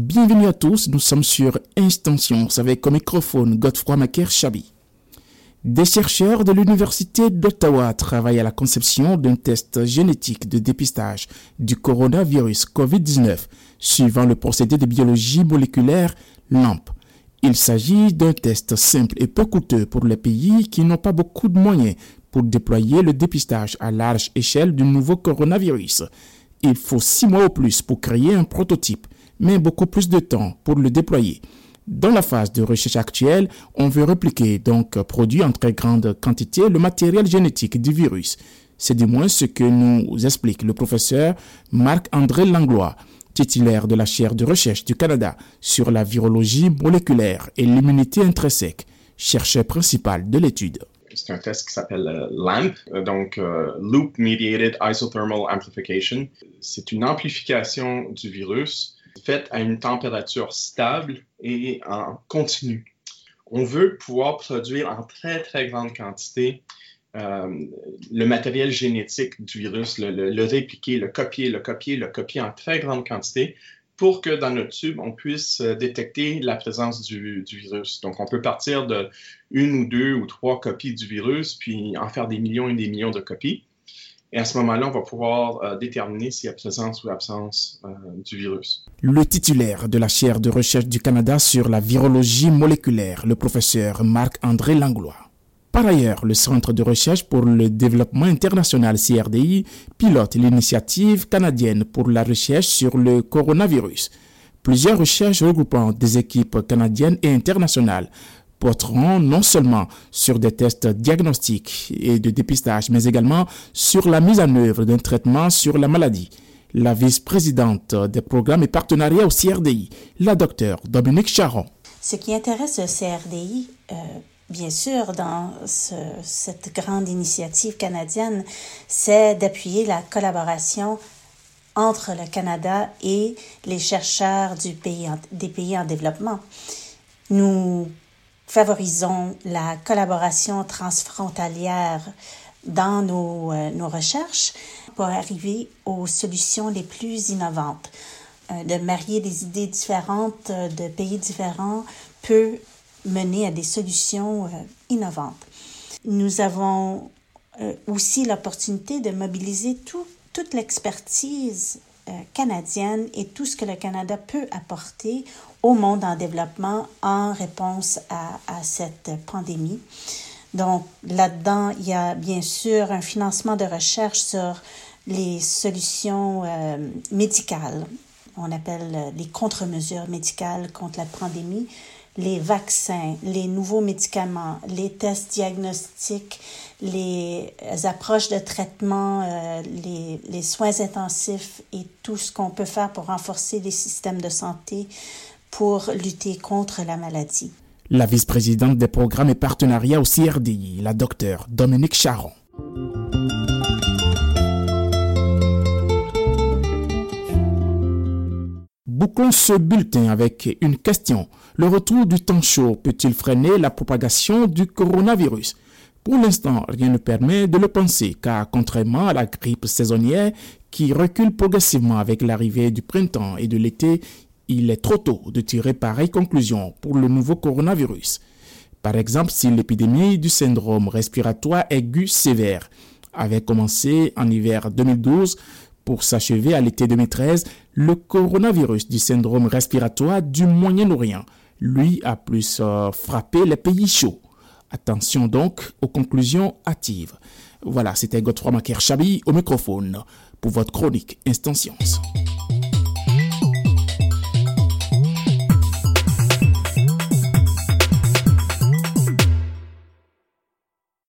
Bienvenue à tous, nous sommes sur Instant Science avec au microphone Godefroy Macaire Chabi. Des chercheurs de l'Université d'Ottawa travaillent à la conception d'un test génétique de dépistage du coronavirus COVID-19 suivant le procédé de biologie moléculaire LAMP. Il s'agit d'un test simple et peu coûteux pour les pays qui n'ont pas beaucoup de moyens pour déployer le dépistage à large échelle du nouveau coronavirus. Il faut six mois au plus pour créer un prototype, mais beaucoup plus de temps pour le déployer. Dans la phase de recherche actuelle, on veut répliquer, donc produire en très grande quantité, le matériel génétique du virus. C'est du moins ce que nous explique le professeur Marc-André Langlois, titulaire de la chaire de recherche du Canada sur la virologie moléculaire et l'immunité intrinsèque, chercheur principal de l'étude. C'est un test qui s'appelle euh, LAMP, euh, donc euh, Loop Mediated Isothermal Amplification. C'est une amplification du virus faite à une température stable et en continu. On veut pouvoir produire en très, très grande quantité euh, le matériel génétique du virus, le, répliquer, le copier, le copier, le copier en très grande quantité pour que dans notre tube, on puisse euh, détecter la présence du, virus. Donc, on peut partir de une ou deux ou trois copies du virus, puis en faire des millions et des millions de copies. Et à ce moment-là, on va pouvoir euh, déterminer s'il y a présence ou absence euh, du virus. Le titulaire de la chaire de recherche du Canada sur la virologie moléculaire, le professeur Marc-André Langlois. Par ailleurs, le Centre de recherche pour le développement international CRDI pilote l'initiative canadienne pour la recherche sur le coronavirus. Plusieurs recherches regroupant des équipes canadiennes et internationales porteront non seulement sur des tests diagnostiques et de dépistage, mais également sur la mise en œuvre d'un traitement sur la maladie. La vice-présidente des programmes et partenariats au CRDI, la docteure Dominique Charon. Ce qui intéresse le CRDI, euh, bien sûr, dans cette grande initiative canadienne, c'est d'appuyer la collaboration entre le Canada et les chercheurs du pays des pays en développement. Nous favorisons la collaboration transfrontalière dans nos, euh, nos, recherches pour arriver aux solutions les plus innovantes. Euh, de marier des idées différentes euh, de pays différents peut mener à des solutions innovantes. Nous avons aussi l'opportunité de mobiliser tout, toute l'expertise canadienne et tout ce que le Canada peut apporter au monde en développement en réponse à, cette pandémie. Donc là-dedans, il y a bien sûr un financement de recherche sur les solutions euh, médicales. On appelle les contre-mesures médicales contre la pandémie, les vaccins, les nouveaux médicaments, les tests diagnostiques, les approches de traitement, euh, les soins intensifs et tout ce qu'on peut faire pour renforcer les systèmes de santé pour lutter contre la maladie. La vice-présidente des programmes et partenariats au CRDI, la docteure Dominique Charon. Bouclons ce bulletin avec une question. Le retour du temps chaud peut-il freiner la propagation du coronavirus? Pour l'instant, rien ne permet de le penser, car contrairement à la grippe saisonnière qui recule progressivement avec l'arrivée du printemps et de l'été, il est trop tôt de tirer pareille conclusion pour le nouveau coronavirus. Par exemple, si l'épidémie du syndrome respiratoire aigu sévère avait commencé en hiver 2012 pour s'achever à l'été 2013, le coronavirus du syndrome respiratoire du Moyen-Orient, lui, a plus euh, frappé les pays chauds. Attention donc aux conclusions hâtives. Voilà, c'était Godefroy Macaire Chabi au microphone pour votre chronique Instant Science.